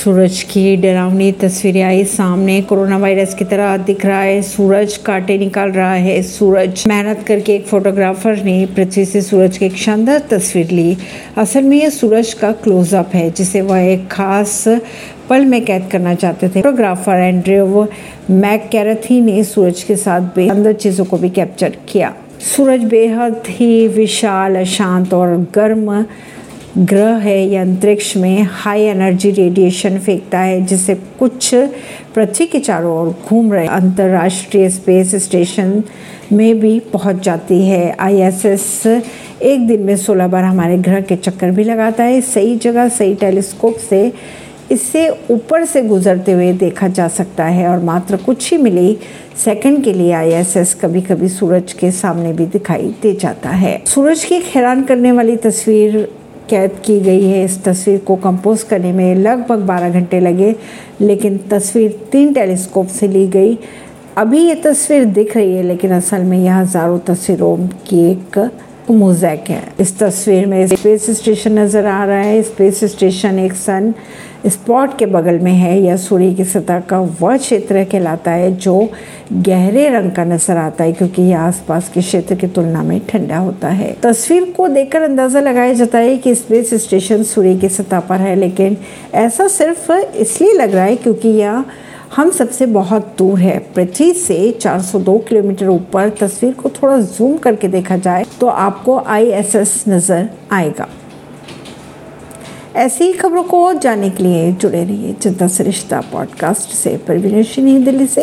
सूरज की डरावनी तस्वीरें आई सामने। कोरोना वायरस की तरह दिख रहा है। सूरज कांटे निकाल रहा है। सूरज मेहनत करके एक फोटोग्राफर ने पृथ्वी से सूरज की एक शानदार तस्वीर ली। असल में ये सूरज का क्लोजअप है, जिसे वह एक खास पल में कैद करना चाहते थे। फोटोग्राफर एंड्रेव मैकैरथी ने सूरज के साथ बेहद चीज़ों को भी कैप्चर किया। सूरज बेहद ही विशाल अशांत और गर्म ग्रह है, या अंतरिक्ष में हाई एनर्जी रेडिएशन फेंकता है जिससे कुछ पृथ्वी के चारों ओर घूम रहे अंतर्राष्ट्रीय स्पेस स्टेशन में भी पहुँच जाती है। आईएसएस एक दिन में 16 बार हमारे ग्रह के चक्कर भी लगाता है। सही जगह, सही टेलीस्कोप से इससे ऊपर से गुजरते हुए देखा जा सकता है और मात्र कुछ ही मिली सेकंड के लिए आईएसएस कभी कभी सूरज के सामने भी दिखाई दे जाता है। सूरज की हैरान करने वाली तस्वीर कैद की गई है। इस तस्वीर को कंपोज करने में लगभग 12 घंटे लगे, लेकिन तस्वीर तीन टेलीस्कोप से ली गई। अभी ये तस्वीर दिख रही है, लेकिन असल में यह हज़ारों तस्वीरों की एक मोजैक है। इस तस्वीर में स्पेस स्टेशन नज़र आ रहा है। स्पेस स्टेशन एक सन स्पॉट के बगल में है। यह सूर्य की सतह का वह क्षेत्र कहलाता है जो गहरे रंग का नज़र आता है क्योंकि यह आसपास के क्षेत्र की तुलना में ठंडा होता है। तस्वीर को देखकर अंदाज़ा लगाया जाता है कि स्पेस स्टेशन सूर्य की सतह पर है, लेकिन ऐसा सिर्फ़ इसलिए लग रहा है क्योंकि यह हम सबसे बहुत दूर है। पृथ्वी से 402 किलोमीटर ऊपर तस्वीर को थोड़ा जूम करके देखा जाए तो आपको आईएसएस नज़र आएगा। ऐसी ही खबरों को जानने के लिए जुड़े रहिए जनता सरिश्ता पॉडकास्ट से। परवीन दिल्ली से।